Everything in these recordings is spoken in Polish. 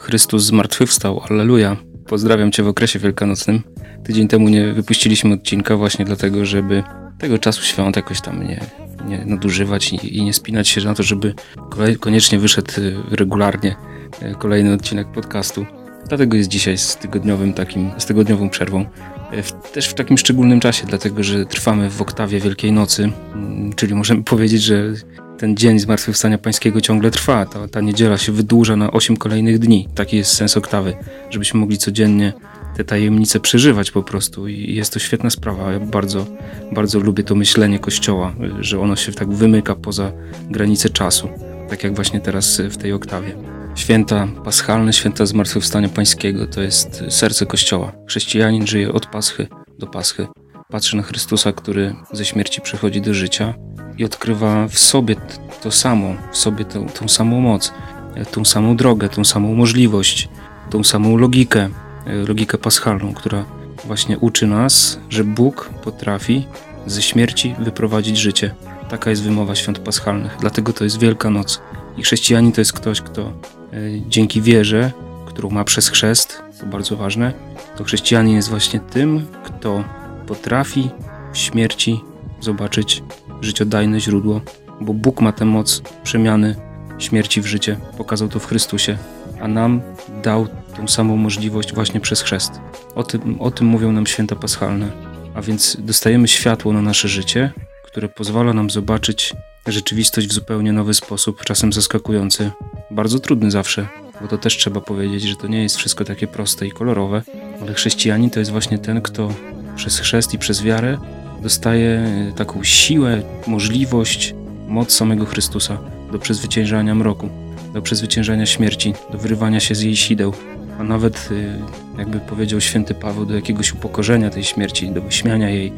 Chrystus zmartwychwstał, alleluja. Pozdrawiam Cię w okresie wielkanocnym. Tydzień temu nie wypuściliśmy odcinka właśnie dlatego, żeby tego czasu świąt jakoś tam nie, nie nadużywać i, i nie spinać się na to, żeby kolej, koniecznie wyszedł y, regularnie y, kolejny odcinek podcastu. Dlatego jest dzisiaj z tygodniowym takim, z tygodniową przerwą. Y, w, też w takim szczególnym czasie, dlatego że trwamy w oktawie Wielkiej Nocy, mm, czyli możemy powiedzieć, że ten dzień Zmartwychwstania Pańskiego ciągle trwa. Ta, ta niedziela się wydłuża na 8 kolejnych dni. Taki jest sens oktawy, żebyśmy mogli codziennie te tajemnice przeżywać po prostu i jest to świetna sprawa. Ja bardzo, bardzo lubię to myślenie Kościoła, że ono się tak wymyka poza granice czasu, tak jak właśnie teraz w tej oktawie. Święta paschalne, święta Zmartwychwstania Pańskiego to jest serce Kościoła. Chrześcijanin żyje od Paschy do Paschy. Patrzy na Chrystusa, który ze śmierci przechodzi do życia i odkrywa w sobie to samo, w sobie tą, tą samą moc, tą samą drogę, tą samą możliwość, tą samą logikę, logikę paschalną, która właśnie uczy nas, że Bóg potrafi ze śmierci wyprowadzić życie. Taka jest wymowa świąt paschalnych. Dlatego to jest Wielka Noc. I chrześcijanin to jest ktoś, kto e, dzięki wierze, którą ma przez chrzest, to bardzo ważne, to chrześcijanin jest właśnie tym, kto potrafi w śmierci zobaczyć życiodajne źródło, bo Bóg ma tę moc przemiany śmierci w życie. Pokazał to w Chrystusie, a nam dał tą samą możliwość właśnie przez chrzest. O tym, o tym mówią nam święta paschalne. A więc dostajemy światło na nasze życie, które pozwala nam zobaczyć rzeczywistość w zupełnie nowy sposób, czasem zaskakujący, bardzo trudny zawsze, bo to też trzeba powiedzieć, że to nie jest wszystko takie proste i kolorowe, ale chrześcijanin to jest właśnie ten, kto przez chrzest i przez wiarę dostaje taką siłę, możliwość, moc samego Chrystusa do przezwyciężania mroku, do przezwyciężania śmierci, do wyrywania się z jej sideł, a nawet, y, jakby powiedział święty Paweł, do jakiegoś upokorzenia tej śmierci, do wyśmiania jej, y,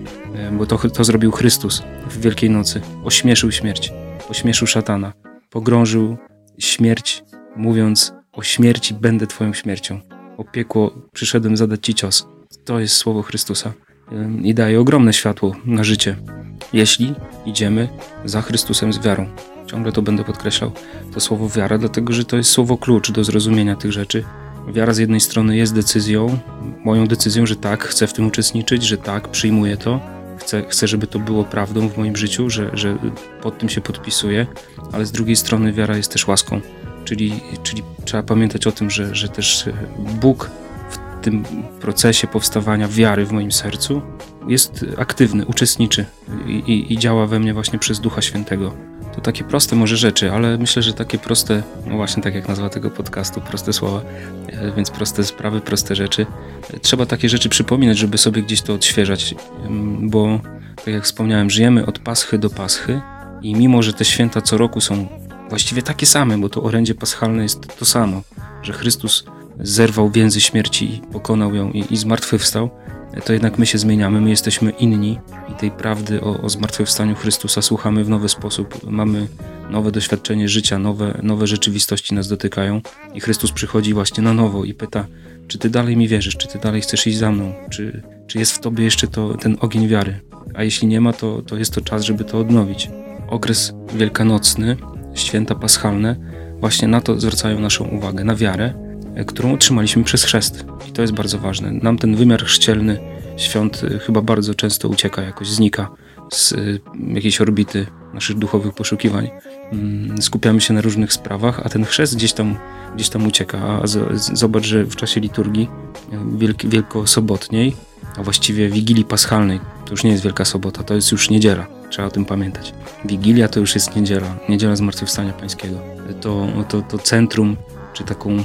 bo to, to zrobił Chrystus w Wielkiej Nocy. Ośmieszył śmierć, ośmieszył szatana, pogrążył śmierć, mówiąc o śmierci będę Twoją śmiercią. O piekło przyszedłem zadać Ci cios. To jest słowo Chrystusa i daje ogromne światło na życie, jeśli idziemy za Chrystusem z wiarą. Ciągle to będę podkreślał, to słowo wiara, dlatego że to jest słowo klucz do zrozumienia tych rzeczy Wiara z jednej strony jest decyzją, moją decyzją, że tak, chcę w tym uczestniczyć, że tak, przyjmuję to, chcę, chcę żeby to było prawdą w moim życiu, że, że pod tym się podpisuję, ale z drugiej strony wiara jest też łaską, czyli, czyli trzeba pamiętać o tym, że, że też Bóg tym procesie powstawania wiary w moim sercu jest aktywny, uczestniczy i, i, i działa we mnie właśnie przez Ducha Świętego. To takie proste może rzeczy, ale myślę, że takie proste, no właśnie tak jak nazwa tego podcastu, proste słowa, e, więc proste sprawy, proste rzeczy. Trzeba takie rzeczy przypominać, żeby sobie gdzieś to odświeżać, bo tak jak wspomniałem, żyjemy od paschy do paschy i mimo, że te święta co roku są właściwie takie same, bo to orędzie paschalne jest to samo, że Chrystus zerwał więzy śmierci pokonał ją i, i zmartwychwstał, to jednak my się zmieniamy, my jesteśmy inni i tej prawdy o, o zmartwychwstaniu Chrystusa słuchamy w nowy sposób. Mamy nowe doświadczenie życia, nowe, nowe rzeczywistości nas dotykają i Chrystus przychodzi właśnie na nowo i pyta, czy ty dalej mi wierzysz, czy ty dalej chcesz iść za mną, czy, czy jest w tobie jeszcze to, ten ogień wiary. A jeśli nie ma, to, to jest to czas, żeby to odnowić. Okres wielkanocny, święta paschalne, właśnie na to zwracają naszą uwagę, na wiarę, którą otrzymaliśmy przez chrzest. I to jest bardzo ważne. Nam ten wymiar chrzcielny świąt y, chyba bardzo często ucieka, jakoś znika z y, jakiejś orbity naszych duchowych poszukiwań. Mm, skupiamy się na różnych sprawach, a ten chrzest gdzieś tam, gdzieś tam ucieka. A zobacz, że w czasie liturgii wielk, wielkosobotniej, a właściwie Wigilii Paschalnej, to już nie jest Wielka Sobota, to jest już niedziela. Trzeba o tym pamiętać. Wigilia to już jest niedziela, niedziela Zmartwychwstania Pańskiego. To, to, to centrum, czy taką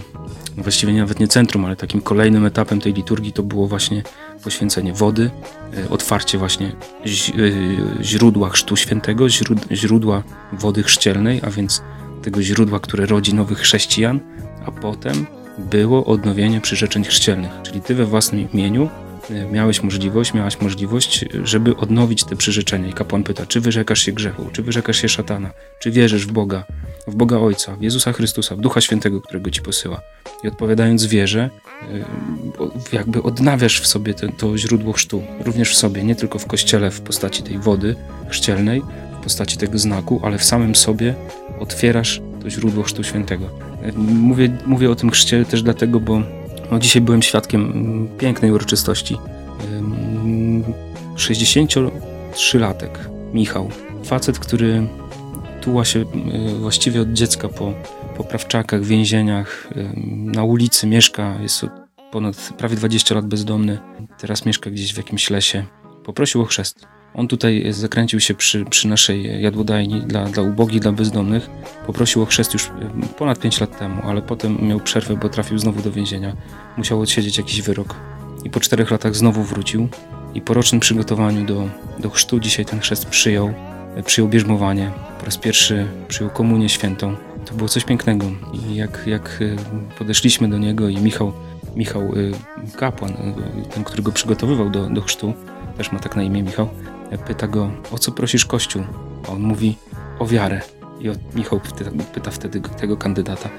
właściwie nawet nie centrum, ale takim kolejnym etapem tej liturgii to było właśnie poświęcenie wody, e, otwarcie właśnie e, źródła Chrztu Świętego, źródła wody chrzcielnej, a więc tego źródła, które rodzi nowych chrześcijan, a potem było odnowienie przyrzeczeń chrzcielnych, czyli ty we własnym imieniu e, miałeś możliwość, miałaś możliwość, żeby odnowić te przyrzeczenia. I kapłan pyta, czy wyrzekasz się grzechu, czy wyrzekasz się szatana, czy wierzysz w Boga, w Boga Ojca, w Jezusa Chrystusa, w Ducha Świętego, którego ci posyła. I odpowiadając wierze, y, jakby odnawiasz w sobie ten, to źródło chrztu, również w sobie, nie tylko w kościele w postaci tej wody chrzcielnej, w postaci tego znaku, ale w samym sobie otwierasz to źródło Chrztu Świętego. Mówię, mówię o tym chrzcie też dlatego, bo no, dzisiaj byłem świadkiem pięknej uroczystości. 63-latek Michał, facet, który tuła się właściwie od dziecka po, po prawczakach, więzieniach, na ulicy mieszka, jest ponad prawie 20 lat bezdomny, teraz mieszka gdzieś w jakimś lesie. Poprosił o chrzest. On tutaj zakręcił się przy, przy naszej jadłodajni dla, dla ubogich, dla bezdomnych. Poprosił o chrzest już ponad 5 lat temu, ale potem miał przerwę, bo trafił znowu do więzienia. Musiał odsiedzieć jakiś wyrok. I po czterech latach znowu wrócił. I po rocznym przygotowaniu do, do chrztu dzisiaj ten chrzest przyjął. Przyjął bierzmowanie. Po raz pierwszy przyjął komunię świętą. To było coś pięknego. I jak, jak podeszliśmy do niego i Michał, Michał kapłan, ten, który go przygotowywał do, do chrztu, też ma tak na imię Michał, pyta go, o co prosisz Kościół? A on mówi, o wiarę. I Michał pyta wtedy tego kandydata,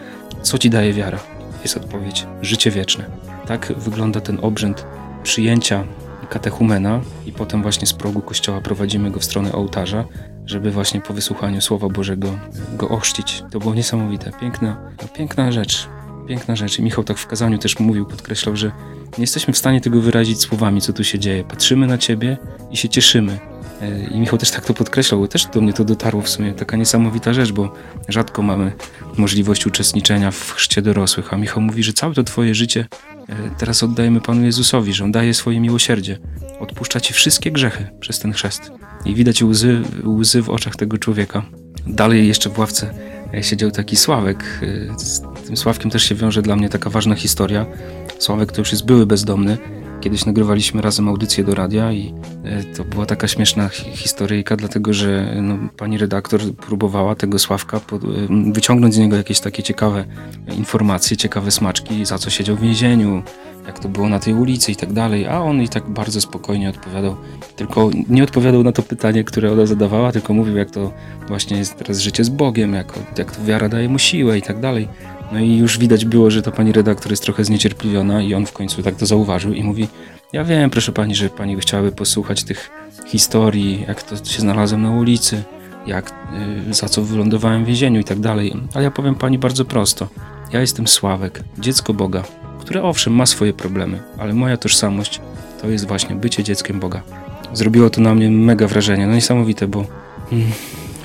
co ci daje wiara? Jest odpowiedź, życie wieczne. Tak wygląda ten obrzęd przyjęcia katechumena i potem właśnie z progu kościoła prowadzimy go w stronę ołtarza, żeby właśnie po wysłuchaniu Słowa Bożego go ochrzcić. To było niesamowite, piękna, piękna rzecz. Piękna rzecz. I Michał tak w kazaniu też mówił, podkreślał, że nie jesteśmy w stanie tego wyrazić słowami, co tu się dzieje. Patrzymy na Ciebie i się cieszymy. I Michał też tak to podkreślał, bo też do mnie to dotarło w sumie. Taka niesamowita rzecz, bo rzadko mamy możliwość uczestniczenia w chrzcie dorosłych. A Michał mówi, że całe to Twoje życie teraz oddajemy Panu Jezusowi, że On daje swoje miłosierdzie. Odpuszcza Ci wszystkie grzechy przez ten chrzest. I widać łzy, łzy w oczach tego człowieka. Dalej jeszcze w ławce siedział taki Sławek. Z tym Sławkiem też się wiąże dla mnie taka ważna historia. Sławek to już jest były bezdomny. Kiedyś nagrywaliśmy razem audycję do radia i to była taka śmieszna historyjka, dlatego że no, pani redaktor próbowała tego Sławka pod, wyciągnąć z niego jakieś takie ciekawe informacje, ciekawe smaczki, za co siedział w więzieniu, jak to było na tej ulicy i tak dalej, a on i tak bardzo spokojnie odpowiadał. Tylko nie odpowiadał na to pytanie, które ona zadawała, tylko mówił, jak to właśnie jest teraz życie z Bogiem, jak, jak to wiara daje mu siłę i tak dalej. No i już widać było, że ta pani redaktor jest trochę zniecierpliwiona i on w końcu tak to zauważył i mówi ja wiem, proszę pani, że pani chciałaby posłuchać tych historii, jak to się znalazłem na ulicy, jak, yy, za co wylądowałem w więzieniu i tak dalej. Ale ja powiem pani bardzo prosto. Ja jestem Sławek, dziecko Boga, które owszem ma swoje problemy, ale moja tożsamość to jest właśnie bycie dzieckiem Boga. Zrobiło to na mnie mega wrażenie, no niesamowite, bo mm,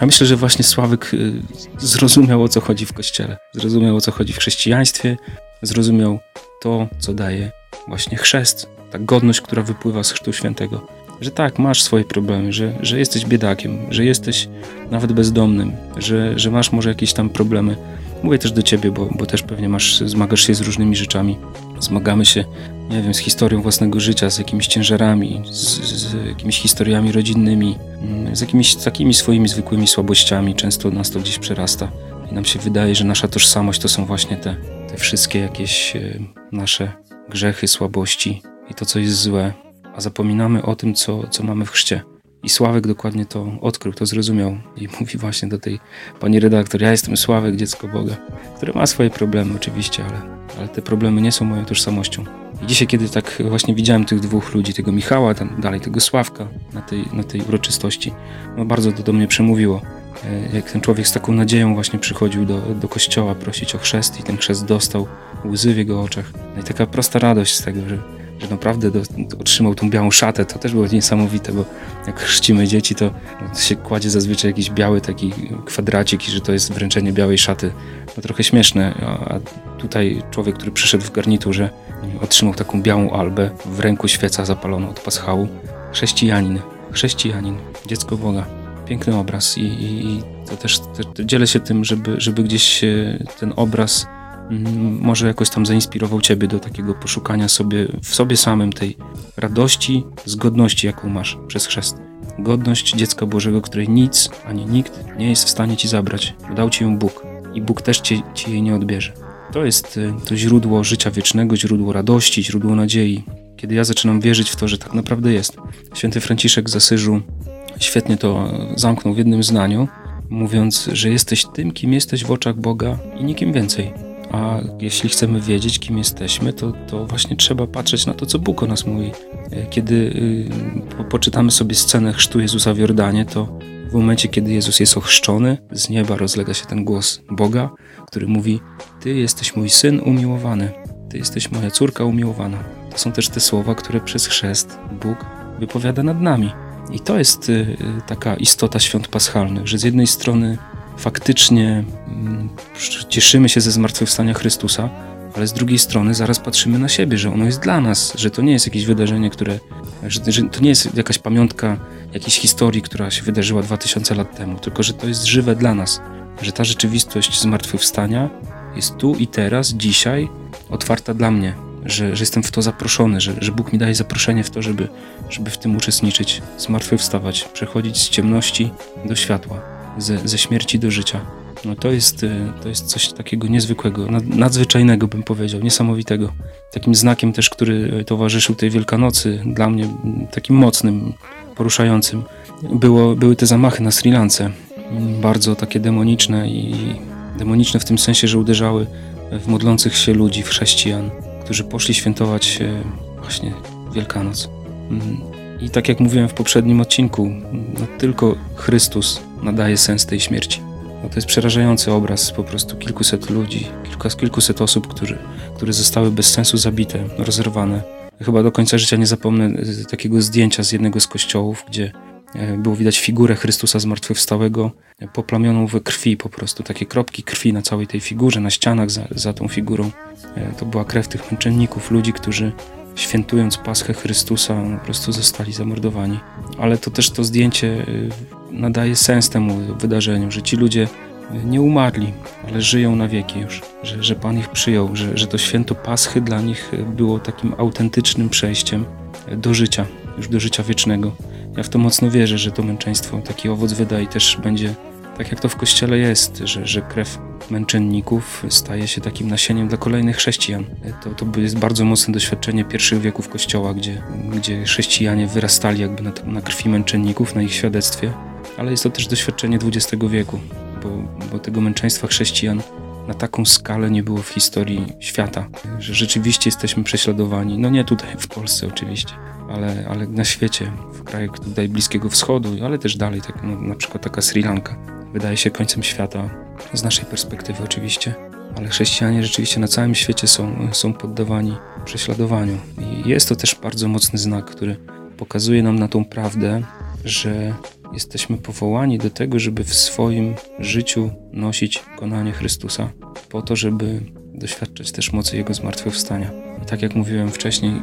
ja myślę, że właśnie Sławek y, zrozumiał o co chodzi w Kościele, zrozumiał o co chodzi w chrześcijaństwie, zrozumiał to, co daje właśnie chrzest, ta godność, która wypływa z Chrztu Świętego. Że tak, masz swoje problemy, że, że jesteś biedakiem, że jesteś nawet bezdomnym, że, że masz może jakieś tam problemy. Mówię też do ciebie, bo, bo też pewnie masz, zmagasz się z różnymi rzeczami. Zmagamy się, nie wiem, z historią własnego życia, z jakimiś ciężarami, z, z jakimiś historiami rodzinnymi, z jakimiś takimi swoimi zwykłymi słabościami. Często nas to gdzieś przerasta. I nam się wydaje, że nasza tożsamość to są właśnie te, te wszystkie jakieś nasze grzechy, słabości i to, co jest złe, a zapominamy o tym, co, co mamy w chrzcie. I Sławek dokładnie to odkrył, to zrozumiał i mówi właśnie do tej pani redaktor, ja jestem Sławek, dziecko Boga, które ma swoje problemy oczywiście, ale, ale te problemy nie są moją tożsamością. I dzisiaj, kiedy tak właśnie widziałem tych dwóch ludzi, tego Michała, tam dalej tego Sławka na tej, na tej uroczystości, no bardzo to do mnie przemówiło. Jak ten człowiek z taką nadzieją właśnie przychodził do, do kościoła prosić o chrzest i ten chrzest dostał, łzy w jego oczach. No i taka prosta radość z tego, że że naprawdę do, otrzymał tą białą szatę, to też było niesamowite, bo jak chrzcimy dzieci, to, się kładzie zazwyczaj jakiś biały taki kwadracik i że to jest wręczenie białej szaty. To trochę śmieszne, a tutaj człowiek, który przyszedł w garniturze, otrzymał taką białą albę, w ręku świeca zapaloną od paschału. Chrześcijanin, chrześcijanin, dziecko Boga. Piękny obraz i, i, i to też dzielę się tym, żeby, żeby gdzieś ten obraz może jakoś tam zainspirował Ciebie do takiego poszukania sobie w sobie samym tej radości, zgodności, jaką masz przez chrzest. Godność dziecka Bożego, której nic ani nikt nie jest w stanie Ci zabrać, dał Ci ją Bóg i Bóg też Ci, ci jej nie odbierze. To jest y, to źródło życia wiecznego, źródło radości, źródło nadziei. Kiedy ja zaczynam wierzyć w to, że tak naprawdę jest. Święty Franciszek z Asyżu świetnie to zamknął w jednym zdaniu, mówiąc, że jesteś tym, kim jesteś w oczach Boga i nikim więcej. A jeśli chcemy wiedzieć, kim jesteśmy, to, to właśnie trzeba patrzeć na to, co Bóg o nas mówi. Kiedy y, po, poczytamy sobie scenę chrztu Jezusa w Jordanie, to W momencie, kiedy Jezus jest ochrzczony, z nieba rozlega się ten głos Boga, który mówi: Ty jesteś mój syn umiłowany, Ty jesteś moja córka umiłowana. To są też te słowa, które przez chrzest Bóg wypowiada nad nami. I to jest y, y, taka istota świąt paschalnych, że z jednej strony faktycznie mm, cieszymy się ze zmartwychwstania Chrystusa, ale z drugiej strony zaraz patrzymy na siebie, że ono jest dla nas, że to nie jest jakieś wydarzenie, które, że, że to nie jest jakaś pamiątka jakiejś historii, która się wydarzyła 2000 lat temu, tylko że to jest żywe dla nas, że ta rzeczywistość zmartwychwstania jest tu i teraz, dzisiaj, otwarta dla mnie, że, że jestem w to zaproszony, że, że Bóg mi daje zaproszenie w to, żeby, żeby w tym uczestniczyć, zmartwychwstawać, przechodzić z ciemności do światła, ze, ze śmierci do życia. No to jest, y, to jest coś takiego niezwykłego, nadzwyczajnego bym powiedział, niesamowitego. Takim znakiem też, który towarzyszył tej Wielkanocy, dla mnie takim mocnym, poruszającym, było, były te zamachy na Sri Lance. Bardzo takie demoniczne i demoniczne w tym sensie, że uderzały w modlących się ludzi, w chrześcijan, którzy poszli świętować właśnie Wielkanoc. I tak jak mówiłem w poprzednim odcinku, no tylko Chrystus nadaje sens tej śmierci. No to jest przerażający obraz po prostu kilkuset ludzi, kilka, kilkuset osób, którzy, które zostały bez sensu zabite, rozerwane. Chyba do końca życia nie zapomnę e, takiego zdjęcia z jednego z kościołów, gdzie e, było widać figurę Chrystusa zmartwychwstałego, e, poplamioną we krwi po prostu, takie kropki krwi na całej tej figurze, na ścianach za, za tą figurą. To była krew tych męczenników, ludzi, którzy świętując Paschę Chrystusa po prostu zostali zamordowani. Ale to też to zdjęcie nadaje sens temu wydarzeniu, że ci ludzie nie umarli, ale żyją na wieki już, że, że Pan ich przyjął, że, że to święto Paschy dla nich było takim autentycznym przejściem do życia, już do życia wiecznego. Ja w to mocno wierzę, że to męczeństwo taki owoc wyda i też będzie tak jak to w Kościele jest, że, że krew męczenników staje się takim nasieniem dla kolejnych chrześcijan. To, to jest bardzo mocne doświadczenie pierwszych wieków Kościoła, gdzie, gdzie chrześcijanie wyrastali jakby na, na krwi męczenników, na ich świadectwie ale jest to też doświadczenie XX wieku, bo, bo tego męczeństwa chrześcijan na taką skalę nie było w historii świata, że rzeczywiście jesteśmy prześladowani. No nie tutaj w Polsce oczywiście, ale, ale na świecie, w krajach tutaj Bliskiego Wschodu, ale też dalej, tak, no, na przykład taka Sri Lanka. Wydaje się końcem świata, z naszej perspektywy oczywiście, ale chrześcijanie rzeczywiście na całym świecie są, są poddawani prześladowaniu. I jest to też bardzo mocny znak, który pokazuje nam na tą prawdę, że jesteśmy powołani do tego, żeby w swoim życiu nosić konanie Chrystusa, po to, żeby doświadczać też mocy Jego zmartwychwstania. I tak jak mówiłem wcześniej,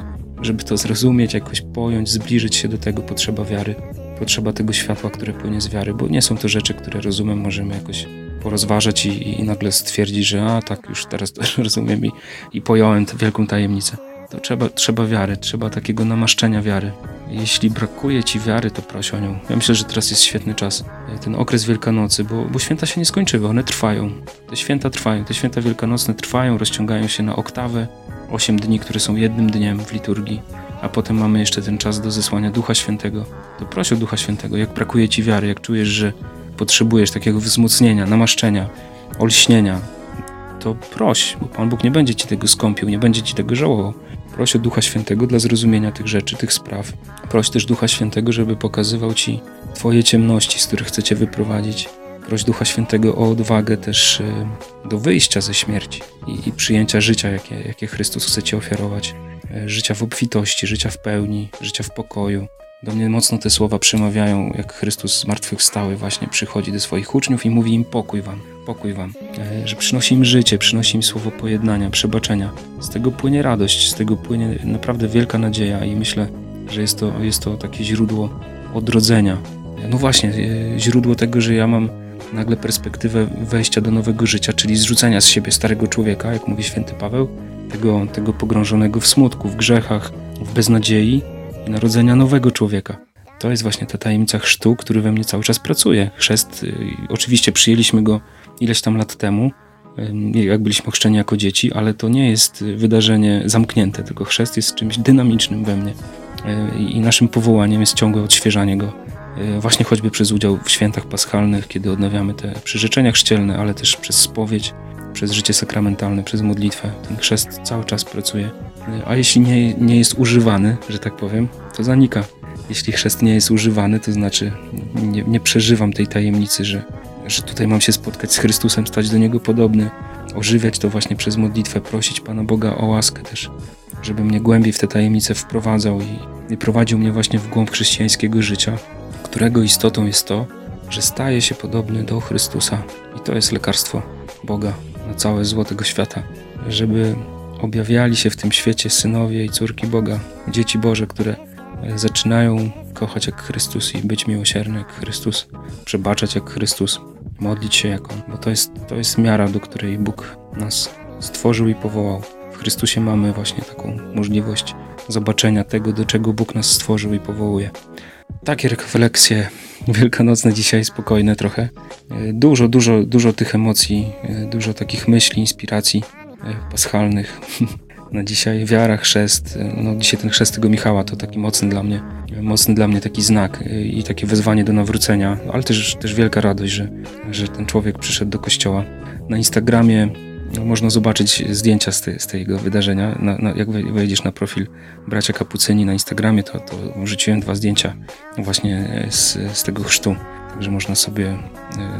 żeby to zrozumieć, jakoś pojąć, zbliżyć się do tego, potrzeba wiary, potrzeba tego światła, które płynie z wiary, bo nie są to rzeczy, które rozumem możemy jakoś porozważać i, i nagle stwierdzić, że a tak, już teraz to rozumiem i, i pojąłem tę wielką tajemnicę to trzeba, trzeba wiary, trzeba takiego namaszczenia wiary. Jeśli brakuje ci wiary, to proś o nią. Ja myślę, że teraz jest świetny czas, ten okres Wielkanocy, bo, bo święta się nie skończyły, one trwają. Te święta trwają, te święta wielkanocne trwają, rozciągają się na oktawę, osiem dni, które są jednym dniem w liturgii, a potem mamy jeszcze ten czas do zesłania Ducha Świętego. To proś o Ducha Świętego, jak brakuje ci wiary, jak czujesz, że potrzebujesz takiego wzmocnienia, namaszczenia, olśnienia, to proś, bo Pan Bóg nie będzie ci tego skąpił, nie będzie ci tego żałował. Proś o Ducha Świętego dla zrozumienia tych rzeczy, tych spraw. Proś też Ducha Świętego, żeby pokazywał Ci Twoje ciemności, z których chcecie wyprowadzić. Proś Ducha Świętego o odwagę też e, do wyjścia ze śmierci i, i przyjęcia życia, jakie, jakie Chrystus chce Ci ofiarować. E, życia w obfitości, życia w pełni, życia w pokoju, do mnie mocno te słowa przemawiają, jak Chrystus zmartwychwstały właśnie przychodzi do swoich uczniów i mówi im pokój wam, pokój wam, e, że przynosi im życie, przynosi im słowo pojednania, przebaczenia. Z tego płynie radość, z tego płynie naprawdę wielka nadzieja i myślę, że jest to, jest to takie źródło odrodzenia. No właśnie, e, źródło tego, że ja mam nagle perspektywę wejścia do nowego życia, czyli zrzucenia z siebie starego człowieka, jak mówi święty Paweł, tego, tego pogrążonego w smutku, w grzechach, w beznadziei, i narodzenia nowego człowieka. To jest właśnie ta tajemnica chrztu, który we mnie cały czas pracuje. Chrzest, y, oczywiście przyjęliśmy go ileś tam lat temu, jak byliśmy ochrzczeni jako dzieci, ale to nie jest wydarzenie zamknięte, tylko chrzest jest czymś dynamicznym we mnie. Y, I naszym powołaniem jest ciągłe odświeżanie go. Y, właśnie choćby przez udział w świętach paschalnych, kiedy odnawiamy te przyrzeczenia chrzcielne, ale też przez spowiedź, przez życie sakramentalne, przez modlitwę. Ten chrzest cały czas pracuje a jeśli nie, nie jest używany, że tak powiem, to zanika. jeśli chrzest nie jest używany, to znaczy nie, nie przeżywam tej tajemnicy, że, że tutaj mam się spotkać z Chrystusem, stać do Niego podobny, ożywiać to właśnie przez modlitwę, prosić Pana Boga o łaskę też, żeby mnie głębiej w te tajemnice wprowadzał i, i prowadził mnie właśnie w głąb chrześcijańskiego życia, którego istotą jest to, że staje się podobny do Chrystusa. I to jest lekarstwo Boga na całe zło tego świata, żeby objawiali się w tym świecie synowie i córki Boga, dzieci Boże, które e, zaczynają kochać jak Chrystus i być miłosierny jak Chrystus, przebaczać jak Chrystus, modlić się jak On, bo to jest, to jest miara, do której Bóg nas stworzył i powołał. W Chrystusie mamy właśnie taką możliwość zobaczenia tego, do czego Bóg nas stworzył i powołuje. Takie refleksje wielkanocne dzisiaj, spokojne trochę. E, Dużo, dużo, dużo tych emocji, e, dużo takich myśli, inspiracji e, paschalnych. Na dzisiaj wiara, chrzest. e, No dzisiaj ten chrzest tego Michała to taki mocny dla mnie, mocny dla mnie taki znak e, i takie wezwanie do nawrócenia, ale też, też wielka radość, że, że ten człowiek przyszedł do kościoła. Na Instagramie no, można zobaczyć zdjęcia z, te, z tego wydarzenia. Na, na, jak wej- wejdziesz na profil bracia Kapucyni na Instagramie, to, to wrzuciłem dwa zdjęcia właśnie e, z, z tego chrztu, także można sobie e,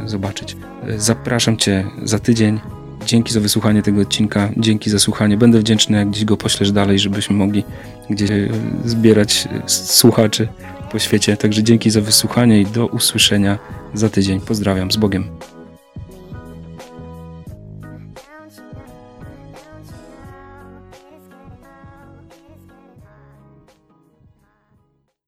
zobaczyć. E, Zapraszam Cię za tydzień. Dzięki za wysłuchanie tego odcinka, dzięki za słuchanie. Będę wdzięczny, jak gdzieś go poślesz dalej, żebyśmy mogli gdzieś e, zbierać e, słuchaczy po świecie. Także dzięki za wysłuchanie i do usłyszenia za tydzień. Pozdrawiam, z Bogiem.